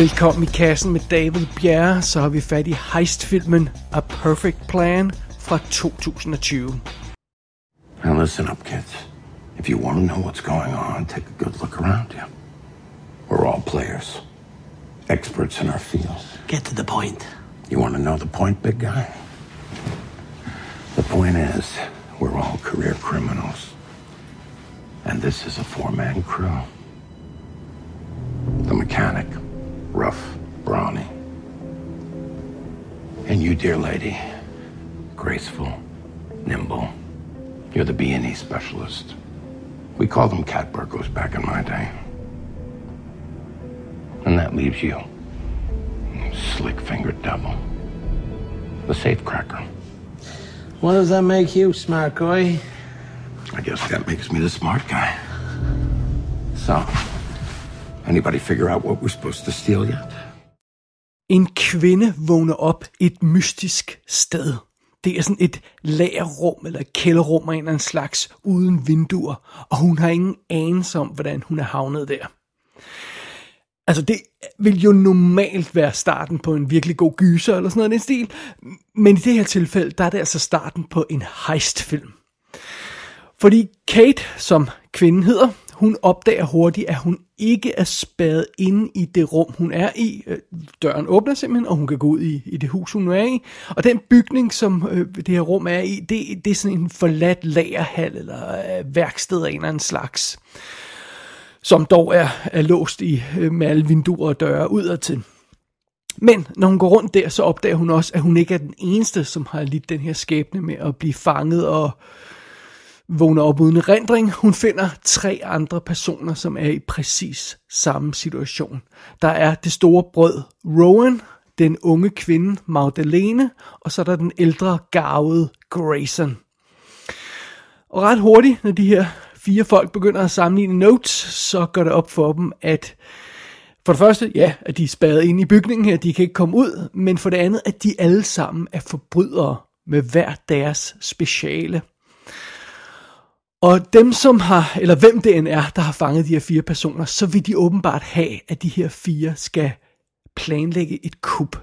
Velkommen i kassen med David Bjerre, så har vi fat i heistfilmen A Perfect Plan fra 2020. Now listen up, kids. If you want to know what's going on, take a good look around you. We're all players, experts in our field. Get to the point. You want to know the point, big guy? The point is, we're all career criminals. And this is a four man crew. The mechanic, rough, brawny. And you, dear lady, graceful, nimble. You're the B&E specialist. We called them cat burglars back in my day. And that leaves you, you slick-fingered devil, the safe cracker. What does that make you, smart guy? I guess that makes me the smart guy. Anybody figure out what we're supposed to steal yet? En kvinde vågner op et mystisk sted. Det er sådan et lagerrum eller et kælderrum af en eller anden slags uden vinduer, og hun har ingen anelse om, hvordan hun er havnet der. Altså det vil jo normalt være starten på en virkelig god gyser eller sådan noget i den stil, men i det her tilfælde, der er det altså starten på en heistfilm. Fordi Kate, som kvinden hedder, hun opdager hurtigt, at hun ikke er spadet inde i det rum, hun er i. Øh, døren åbner simpelthen, og hun kan gå ud i, i det hus, hun er i. Og den bygning, som øh, det her rum er i, det, det er sådan en forladt lagerhal eller øh, værksted af en eller anden slags. Som dog er, er låst i, øh, med alle vinduer og døre udadtil. Men når hun går rundt der, så opdager hun også, at hun ikke er den eneste, som har lidt den her skæbne med at blive fanget og vågner op uden erindring. Hun finder tre andre personer, som er i præcis samme situation. Der er det store brød Rowan, den unge kvinde Magdalene, og så er der den ældre garvede Grayson. Og ret hurtigt, når de her fire folk begynder at sammenligne notes, så går det op for dem, at for det første, ja, at de er spadet ind i bygningen her, de kan ikke komme ud, men for det andet, at de alle sammen er forbrydere med hver deres speciale. Og dem, som har, eller hvem det end er, der har fanget de her fire personer, så vil de åbenbart have, at de her fire skal planlægge et kup.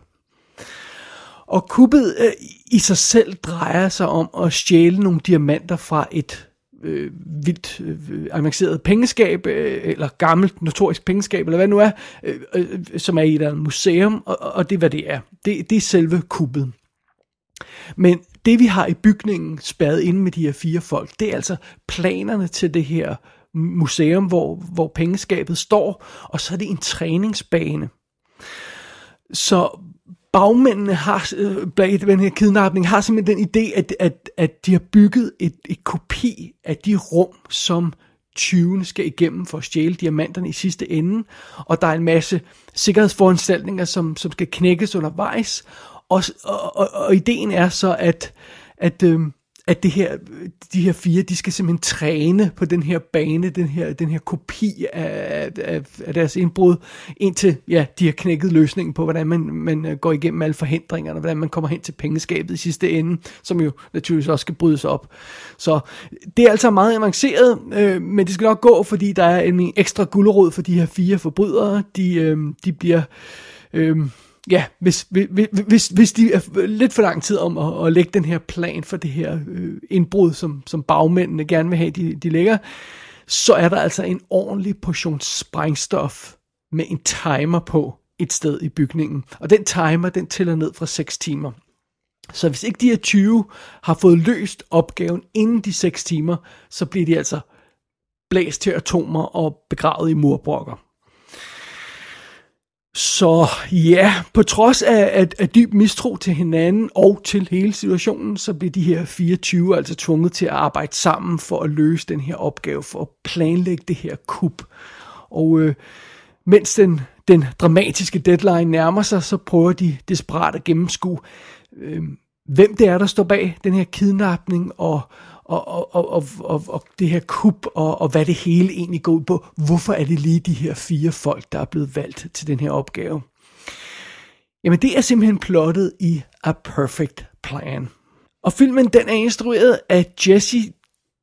Og kuppet øh, i sig selv drejer sig om at stjæle nogle diamanter fra et øh, vildt øh, avanceret pengeskab, øh, eller gammelt notorisk pengeskab, eller hvad det nu er, øh, øh, som er i et eller andet museum, og, og det er, hvad det er. Det, det er selve kuppet. Men det vi har i bygningen spadet inde med de her fire folk, det er altså planerne til det her museum, hvor, hvor pengeskabet står, og så er det en træningsbane. Så bagmændene har, øh, bag den her kidnapning, har simpelthen den idé, at, at, at de har bygget et, et kopi af de rum, som 20 skal igennem for at stjæle diamanterne i sidste ende, og der er en masse sikkerhedsforanstaltninger, som, som skal knækkes undervejs, og, og, og, og ideen er så, at, at, øh, at det her, de her fire, de skal simpelthen træne på den her bane, den her, den her kopi af, af, af deres indbrud, indtil ja, de har knækket løsningen på, hvordan man, man øh, går igennem alle forhindringerne, hvordan man kommer hen til pengeskabet i sidste ende, som jo naturligvis også skal brydes op. Så det er altså meget avanceret, øh, men det skal nok gå, fordi der er en ekstra gulderod for de her fire forbrydere. De, øh, de bliver... Øh, ja, hvis, hvis, hvis, hvis de er lidt for lang tid om at, at lægge den her plan for det her øh, indbrud, som, som bagmændene gerne vil have, de, de lægger, så er der altså en ordentlig portion sprængstof med en timer på et sted i bygningen. Og den timer, den tæller ned fra 6 timer. Så hvis ikke de her 20 har fået løst opgaven inden de 6 timer, så bliver de altså blæst til atomer og begravet i murbrokker. Så ja, på trods af, af, af dyb mistro til hinanden og til hele situationen, så bliver de her 24 altså tvunget til at arbejde sammen for at løse den her opgave, for at planlægge det her kup. Og øh, mens den, den dramatiske deadline nærmer sig, så prøver de desperat at gennemskue, øh, hvem det er, der står bag den her kidnapning, og, og, og, og, og, og, og det her kup, og, og hvad det hele egentlig går ud på. Hvorfor er det lige de her fire folk, der er blevet valgt til den her opgave? Jamen det er simpelthen plottet i A Perfect Plan. Og filmen den er instrueret af Jesse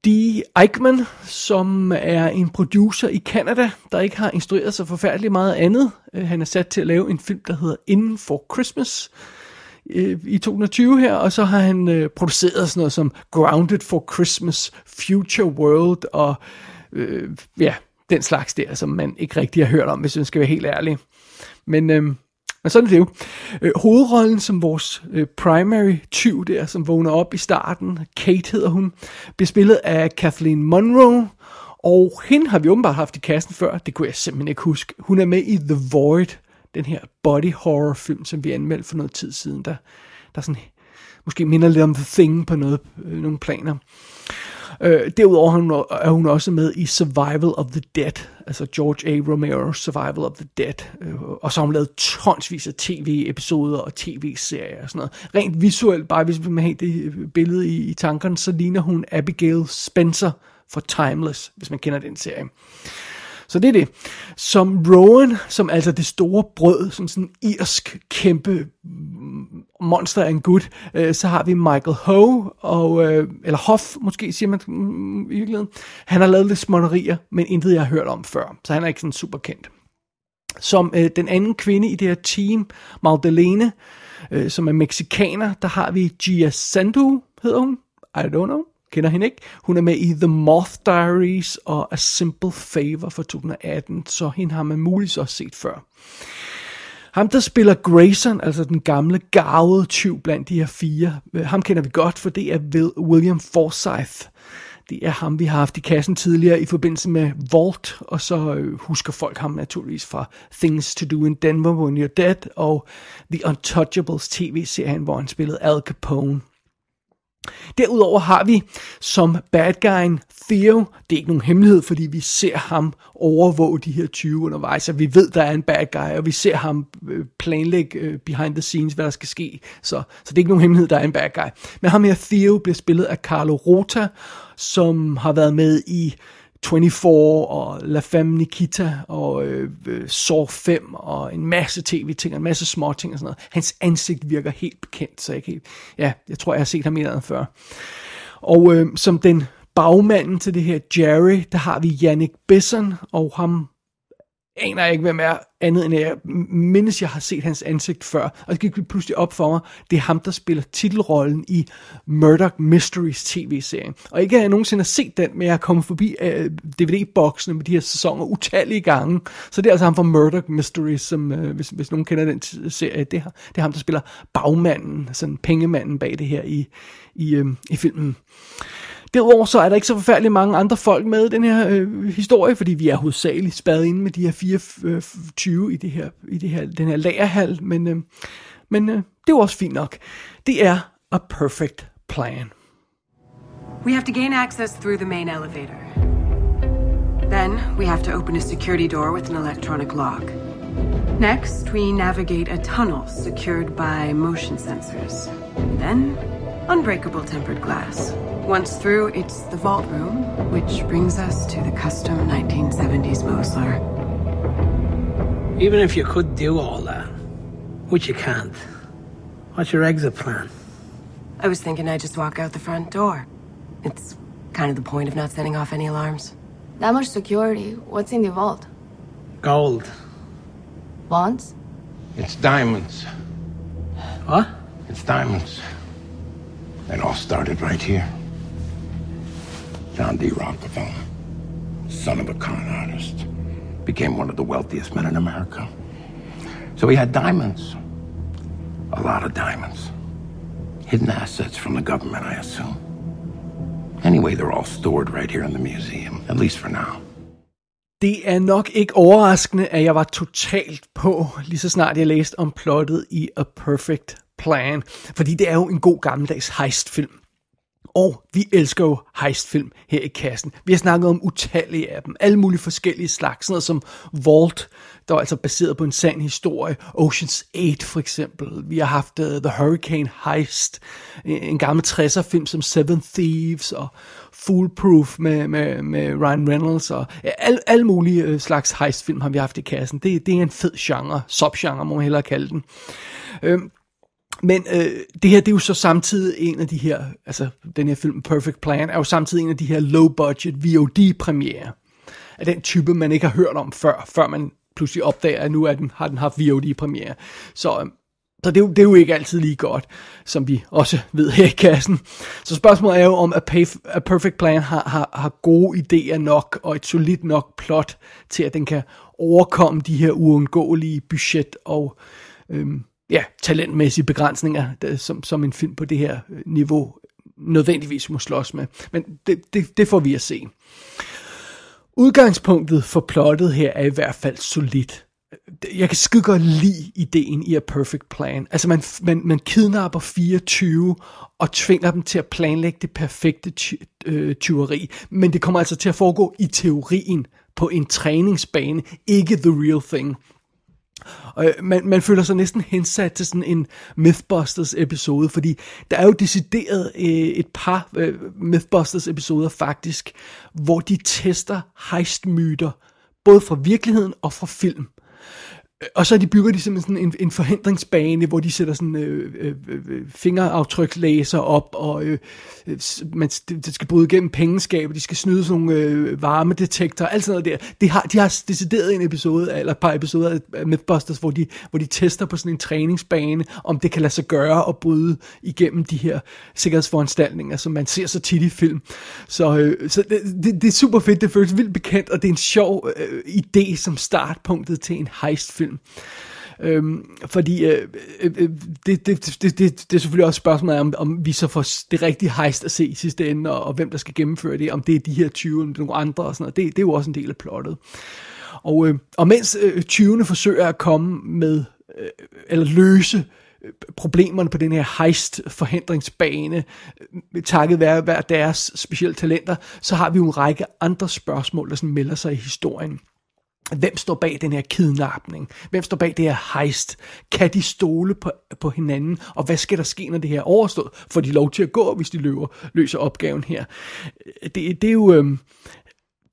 D. Eichmann, som er en producer i Canada, der ikke har instrueret så forfærdeligt meget andet. Øh, han er sat til at lave en film, der hedder In for Christmas øh, i 2020 her, og så har han øh, produceret sådan noget som Grounded for Christmas, Future World og øh, ja, den slags der, som man ikke rigtig har hørt om, hvis man skal være helt ærlig. Men øh, men sådan er det jo. Øh, hovedrollen som vores øh, primary tyv der, som vågner op i starten, Kate hedder hun, bliver spillet af Kathleen Monroe, og hende har vi åbenbart haft i kassen før, det kunne jeg simpelthen ikke huske. Hun er med i The Void, den her body horror film, som vi anmeldte for noget tid siden, der, der sådan, måske minder lidt om The Thing på noget, øh, nogle planer. Øh, derudover er hun også med i Survival of the Dead, altså George A. Romero's Survival of the Dead. Øh, og så har hun lavet tonsvis af tv-episoder og tv-serier og sådan noget. Rent visuelt, bare hvis man har det øh, billede i, i tankerne, så ligner hun Abigail Spencer for Timeless, hvis man kender den serie. Så det er det. Som Rowan, som altså det store brød, som sådan en irsk kæmpe mm, monster af en gut, øh, så har vi Michael Ho, og, øh, eller Hoff måske siger man mm, mm i virkeligheden. Han har lavet lidt småtterier, men intet jeg har hørt om før, så han er ikke sådan super kendt. Som øh, den anden kvinde i det her team, Magdalene, øh, som er mexikaner, der har vi Gia Sandu, hedder hun. I don't know kender hende ikke. Hun er med i The Moth Diaries og A Simple Favor fra 2018, så hende har man muligvis også set før. Ham, der spiller Grayson, altså den gamle, garvede tyv blandt de her fire, øh, ham kender vi godt, for det er William Forsythe. Det er ham, vi har haft i kassen tidligere i forbindelse med Vault, og så øh, husker folk ham naturligvis fra Things to Do in Denver When You're Dead, og The Untouchables tv-serien, hvor han spillede Al Capone. Derudover har vi som bad guyen Theo, det er ikke nogen hemmelighed, fordi vi ser ham overvåge de her 20 undervejs, og vi ved, der er en bad guy, og vi ser ham øh, planlægge øh, behind the scenes, hvad der skal ske. Så, så det er ikke nogen hemmelighed, der er en bad guy. Men ham her Theo bliver spillet af Carlo Rota, som har været med i 24 og La Femme Nikita og øh, øh Saw 5 og en masse tv-ting og en masse små ting og sådan noget. Hans ansigt virker helt bekendt, så jeg kan, ja, jeg tror, jeg har set ham i før. Og øh, som den bagmanden til det her Jerry, der har vi Jannik Besson, og ham aner jeg ikke, hvem er andet end jeg mindes, jeg har set hans ansigt før. Og det gik pludselig op for mig, det er ham, der spiller titelrollen i Murdoch Mysteries tv-serien. Og ikke at jeg nogensinde har set den, men jeg har kommet forbi uh, øh, DVD-boksene med de her sæsoner utallige gange. Så det er altså ham fra Murdoch Mysteries, som, uh, hvis, hvis nogen kender den serie, det er, det er ham, der spiller bagmanden, sådan pengemanden bag det her i, i, uh, i filmen. Derudover så er der ikke så forfærdeligt mange andre folk med i den her øh, historie, fordi vi er hovedsageligt spadet inde med de her 24 øh, i, det her, i det her, den her lagerhal, men, øh, men øh, det er også fint nok. Det er a perfect plan. We have to gain access through the main elevator. Then we have to open a security door with an electronic lock. Next, we navigate a tunnel secured by motion sensors. Then, unbreakable tempered glass. Once through, it's the vault room, which brings us to the custom 1970s Mosler. Even if you could do all that, which you can't, what's your exit plan? I was thinking I'd just walk out the front door. It's kind of the point of not setting off any alarms. That much security. What's in the vault? Gold. Bonds? It's diamonds. What? It's diamonds. It all started right here. John D. Rockefeller, son of a con artist, became one of the wealthiest men in America. So he had diamonds. A lot of diamonds. Hidden assets from the government, I assume. Anyway, they're all stored right here in the museum, at least for now. Det er nok ikke overraskende, at jeg var totalt på, lige så snart jeg læste om plottet i A Perfect Plan. Fordi det er jo en god gammeldags heistfilm. Og vi elsker jo heistfilm her i kassen. Vi har snakket om utallige af dem. Alle mulige forskellige slags. Sådan noget som Vault, der er altså baseret på en sand historie. Ocean's 8 for eksempel. Vi har haft uh, The Hurricane Heist. En gammel 60'er film som Seven Thieves og Foolproof med, med, med Ryan Reynolds. Og ja, alle, alle mulige øh, slags heistfilm har vi haft i kassen. Det, det er en fed genre. Subgenre må man hellere kalde den. Uh, men øh, det her, det er jo så samtidig en af de her, altså den her film Perfect Plan, er jo samtidig en af de her low-budget VOD-premiere. Af den type, man ikke har hørt om før, før man pludselig opdager, at nu er den, har den haft VOD-premiere. Så, øh, så det, er jo, det er jo ikke altid lige godt, som vi også ved her i kassen. Så spørgsmålet er jo, om A, Perfect Plan har, har, har gode idéer nok, og et solidt nok plot, til at den kan overkomme de her uundgåelige budget- og Øh, ja, talentmæssige begrænsninger, der, som, som en film på det her øh, niveau nødvendigvis må slås med. Men det, det, det får vi at se. Udgangspunktet for plottet her er i hvert fald solidt. Jeg kan skide godt lide ideen i A Perfect Plan. Altså man, man, man kidnapper 24 og tvinger dem til at planlægge det perfekte ty, øh, tyveri. Men det kommer altså til at foregå i teorien på en træningsbane, ikke the real thing. Og øh, man, man føler sig næsten hensat til sådan en Mythbusters episode, fordi der er jo decideret øh, et par øh, Mythbusters episoder faktisk, hvor de tester heistmyter, både fra virkeligheden og fra film. Og så de bygger de simpelthen sådan en, en forhindringsbane, hvor de sætter sådan øh, øh, øh fingeraftrykslæser op, og øh, man, det skal bryde igennem pengeskab, de skal snyde sådan nogle øh, varmedetektorer, alt sådan noget der. De har, de har decideret en episode, eller et par episoder af Mythbusters, hvor de, hvor de tester på sådan en træningsbane, om det kan lade sig gøre at bryde igennem de her sikkerhedsforanstaltninger, som man ser så tit i film. Så, øh, så det, det, det er super fedt, det føles vildt bekendt, og det er en sjov øh, idé som startpunktet til en heistfilm. Øhm, fordi øh, øh, øh, det, det, det, det, det er selvfølgelig også spørgsmålet om, om vi så får det rigtige hejst at se i sidste ende, og, og hvem der skal gennemføre det, om det er de her 20, eller nogle andre og sådan noget. Det, det er jo også en del af plottet. Og, øh, og mens øh, 20'erne forsøger at komme med, øh, eller løse øh, problemerne på den her heist forhindringsbane, øh, takket være hver deres specielle talenter, så har vi jo en række andre spørgsmål, der sådan melder sig i historien. Hvem står bag den her kidnapning? Hvem står bag det her heist? Kan de stole på, på hinanden? Og hvad skal der ske, når det her er overstået? Får de lov til at gå, hvis de løber, løser opgaven her? Det, det er jo... Øhm,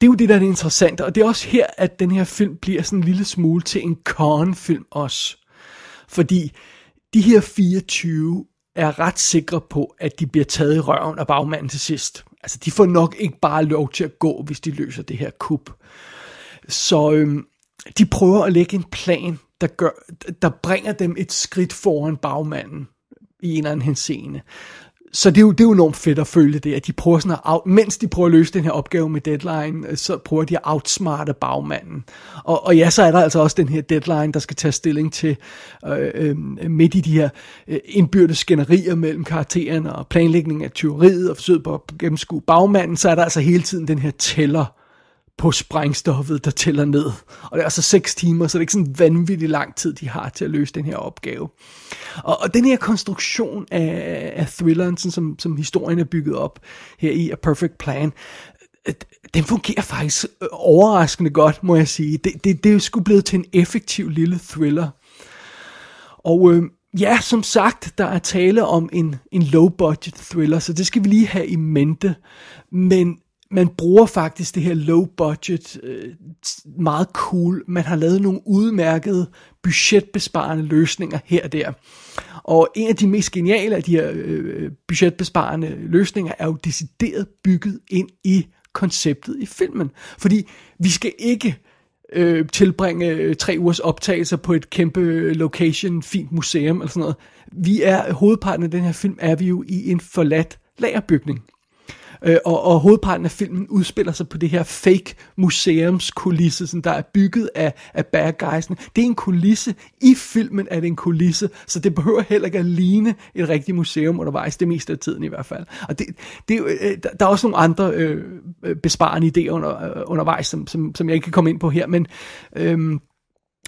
det er jo det, der er det interessante, og det er også her, at den her film bliver sådan en lille smule til en con-film også. Fordi de her 24 er ret sikre på, at de bliver taget i røven af bagmanden til sidst. Altså, de får nok ikke bare lov til at gå, hvis de løser det her kup. Så øhm, de prøver at lægge en plan, der, gør, der bringer dem et skridt foran bagmanden i en eller anden henseende. Så det er, jo, det er jo enormt fedt at følge det, at de prøver sådan at out, mens de prøver at løse den her opgave med deadline, øh, så prøver de at outsmarte bagmanden. Og, og ja, så er der altså også den her deadline, der skal tage stilling til øh, øh, midt i de her øh, indbyrdes skænderier mellem karaktererne og planlægningen af tyveriet og forsøget på at gennemskue bagmanden, så er der altså hele tiden den her tæller, på sprængstoffet, der tæller ned. Og det er altså 6 timer, så det er ikke sådan vanvittig lang tid, de har til at løse den her opgave. Og, og den her konstruktion af, af thrilleren, sådan som, som historien er bygget op her i A Perfect Plan, øh, den fungerer faktisk øh, overraskende godt, må jeg sige. Det, det, det er jo sgu blevet til en effektiv lille thriller. Og øh, ja, som sagt, der er tale om en, en low-budget thriller, så det skal vi lige have i mente. Men man bruger faktisk det her low budget øh, meget cool. Man har lavet nogle udmærkede budgetbesparende løsninger her og der. Og en af de mest geniale af de her øh, øh, budgetbesparende løsninger er jo decideret bygget ind i konceptet i filmen. Fordi vi skal ikke øh, tilbringe øh, tre ugers optagelser på et kæmpe øh, location, fint museum eller sådan noget. Vi er, hovedparten af den her film er vi jo i en forladt lagerbygning. Øh, og, og hovedparten af filmen udspiller sig på det her fake museumskulisse, som der er bygget af, af bad guysene. Det er en kulisse. I filmen er det en kulisse, så det behøver heller ikke at ligne et rigtigt museum undervejs, det meste af tiden i hvert fald. Og det, det, øh, der er også nogle andre øh, øh, besparende idéer under, øh, undervejs, som, som, som jeg ikke kan komme ind på her, men... Øh,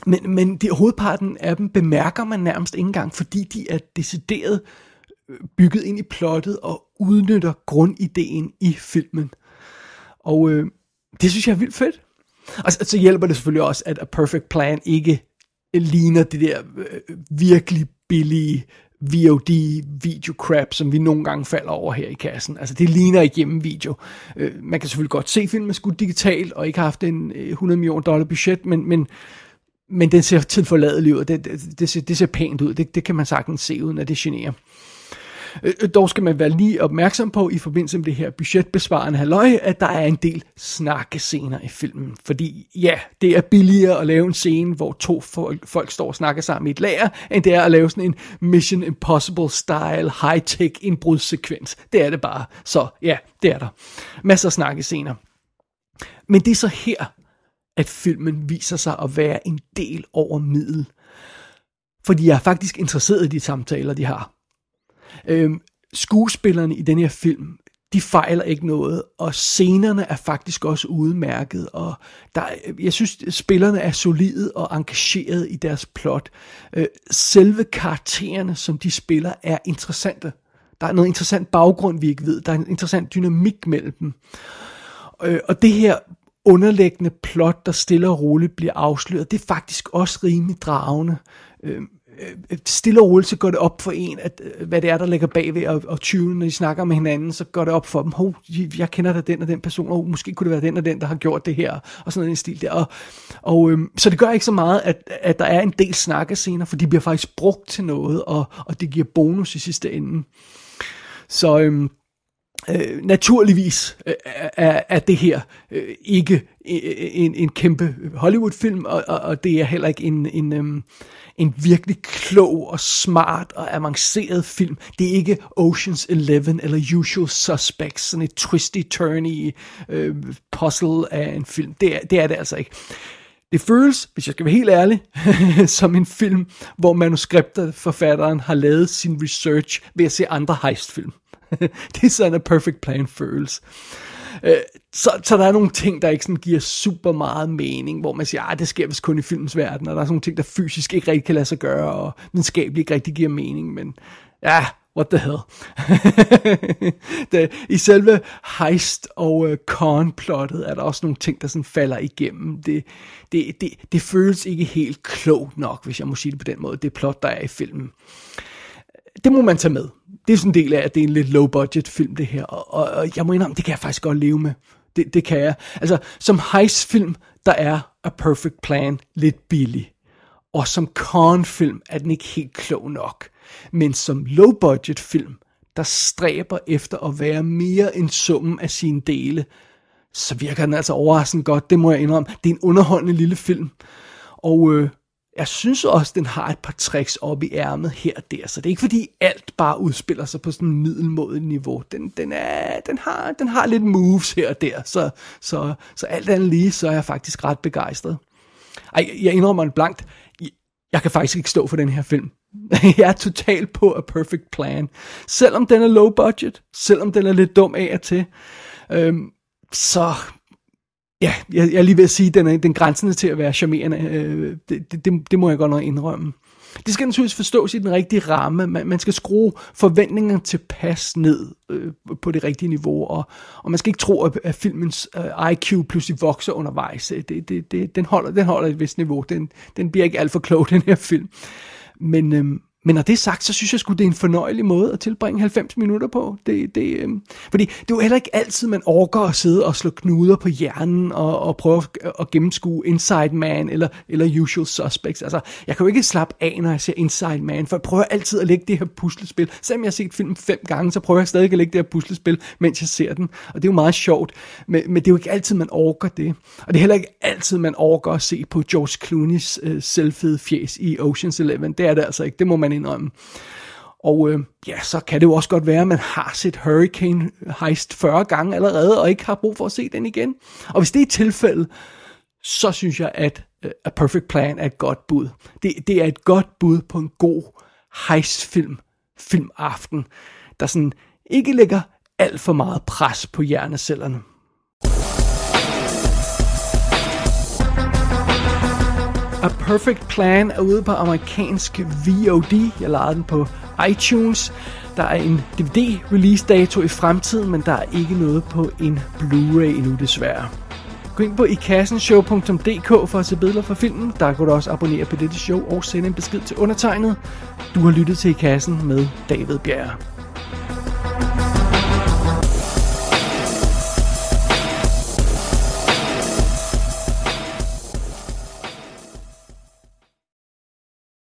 men, men de, hovedparten af dem bemærker man nærmest ikke engang, fordi de er decideret Øh, bygget ind i plottet og udnytter grundideen i filmen. Og øh, det synes jeg er vildt fedt. Og så, så hjælper det selvfølgelig også, at A Perfect Plan ikke ligner det der øh, virkelig billige VOD video crap, som vi nogle gange falder over her i kassen. Altså det ligner ikke hjemme video. Øh, man kan selvfølgelig godt se filmen skudt digitalt og ikke har haft en øh, 100 millioner dollar budget, men, men men den ser tilforladelig ud, det, det, det, ser, det ser pænt ud, det, det kan man sagtens se, uden at det generer. Øh, dog skal man være lige opmærksom på i forbindelse med det her budgetbesvarende halløj, at der er en del snakkescener i filmen. Fordi ja, det er billigere at lave en scene, hvor to folk, folk står og snakker sammen i et lager, end det er at lave sådan en Mission Impossible-style high-tech indbrudssekvens. Det er det bare. Så ja, det er der. Masser af snakkescener. Men det er så her, at filmen viser sig at være en del over middel. Fordi jeg er faktisk interesseret i de samtaler, de har. Øhm, skuespillerne i den her film, de fejler ikke noget, og scenerne er faktisk også udmærket, og der, jeg synes, spillerne er solide og engageret i deres plot. Øh, selve karaktererne, som de spiller, er interessante. Der er noget interessant baggrund, vi ikke ved. Der er en interessant dynamik mellem dem. Øh, og det her underliggende plot, der stille og roligt bliver afsløret, det er faktisk også rimelig dragende. Øh, øh, Øh, øh, stille og roligt, så går det op for en, at øh, hvad det er, der ligger bagved, og, og 20, når de snakker med hinanden, så går det op for dem, hov, jeg kender da den og den person, og måske kunne det være den og den, der har gjort det her, og sådan en stil der. Og, og øhm, så det gør ikke så meget, at, at der er en del snakkescener, for de bliver faktisk brugt til noget, og, og det giver bonus i sidste ende. Så øhm, Øh, naturligvis øh, er, er det her øh, ikke øh, en, en kæmpe Hollywood-film, og, og, og det er heller ikke en, en, um, en virkelig klog og smart og avanceret film. Det er ikke Ocean's Eleven eller Usual Suspects, sådan et twisty-turny øh, puzzle af en film. Det er, det er det altså ikke. Det føles, hvis jeg skal være helt ærlig, som en film, hvor manuskriptforfatteren har lavet sin research ved at se andre heistfilm. det er sådan, at Perfect Plan føles. Øh, så, så der er nogle ting, der ikke sådan giver super meget mening, hvor man siger, at det sker vist kun i filmens verden, og der er sådan nogle ting, der fysisk ikke rigtig kan lade sig gøre, og videnskabeligt ikke rigtig giver mening, men ja, what the hell. det, I selve heist og uh, con-plottet er der også nogle ting, der sådan falder igennem. Det, det, det, det føles ikke helt klogt nok, hvis jeg må sige det på den måde, det plot, der er i filmen. Det må man tage med det er sådan en del af, at det er en lidt low budget film, det her. Og, og, og jeg må indrømme, det kan jeg faktisk godt leve med. Det, det kan jeg. Altså, som heist-film, der er A Perfect Plan lidt billig. Og som con-film er den ikke helt klog nok. Men som low budget film, der stræber efter at være mere end summen af sine dele, så virker den altså overraskende godt, det må jeg indrømme. Det er en underholdende lille film. Og øh, jeg synes også, den har et par tricks op i ærmet her og der, så det er ikke fordi alt bare udspiller sig på sådan en middelmåde niveau. Den, den, er, den, har, den har lidt moves her og der, så, så, så alt andet lige, så er jeg faktisk ret begejstret. Ej, jeg indrømmer det blankt, jeg kan faktisk ikke stå for den her film. jeg er totalt på A Perfect Plan. Selvom den er low budget, selvom den er lidt dum af og til, øhm, så ja, jeg, jeg er lige ved at sige, den er den grænsende til at være charmerende. Øh, det, det, det må jeg godt nok indrømme. Det skal naturligvis forstås i den rigtige ramme. Man, man skal skrue forventningerne tilpas ned øh, på det rigtige niveau, og, og man skal ikke tro, at, at filmens øh, IQ pludselig vokser undervejs. Øh, det, det, det, den, holder, den holder et vist niveau. Den, den bliver ikke alt for klog, den her film. Men, øh, men når det er sagt, så synes jeg sgu, det er en fornøjelig måde at tilbringe 90 minutter på. Det, det, øh, fordi det er jo heller ikke altid, man orker at sidde og slå knuder på hjernen og, og prøve at, at gennemskue Inside Man eller, eller Usual Suspects. Altså, jeg kan jo ikke slappe af, når jeg ser Inside Man, for jeg prøver altid at lægge det her puslespil. Selvom jeg har set filmen fem gange, så prøver jeg stadig at lægge det her puslespil, mens jeg ser den. Og det er jo meget sjovt, men, men det er jo ikke altid, man orker det. Og det er heller ikke altid, man orker at se på George Clooney's øh, selvfede fjes i Ocean's Eleven. Det er det altså ikke, det må man indrømme. Og øh, ja, så kan det jo også godt være, at man har set Hurricane Heist 40 gange allerede, og ikke har brug for at se den igen. Og hvis det er tilfældet, så synes jeg, at uh, A Perfect Plan er et godt bud. Det, det er et godt bud på en god heistfilm, filmaften, der sådan ikke lægger alt for meget pres på hjernecellerne. A Perfect Plan er ude på amerikansk VOD. Jeg lejede den på iTunes. Der er en DVD-release dato i fremtiden, men der er ikke noget på en Blu-ray endnu desværre. Gå ind på ikassenshow.dk for at se billeder fra filmen. Der kan du også abonnere på dette show og sende en besked til undertegnet. Du har lyttet til I Kassen med David Bjerre.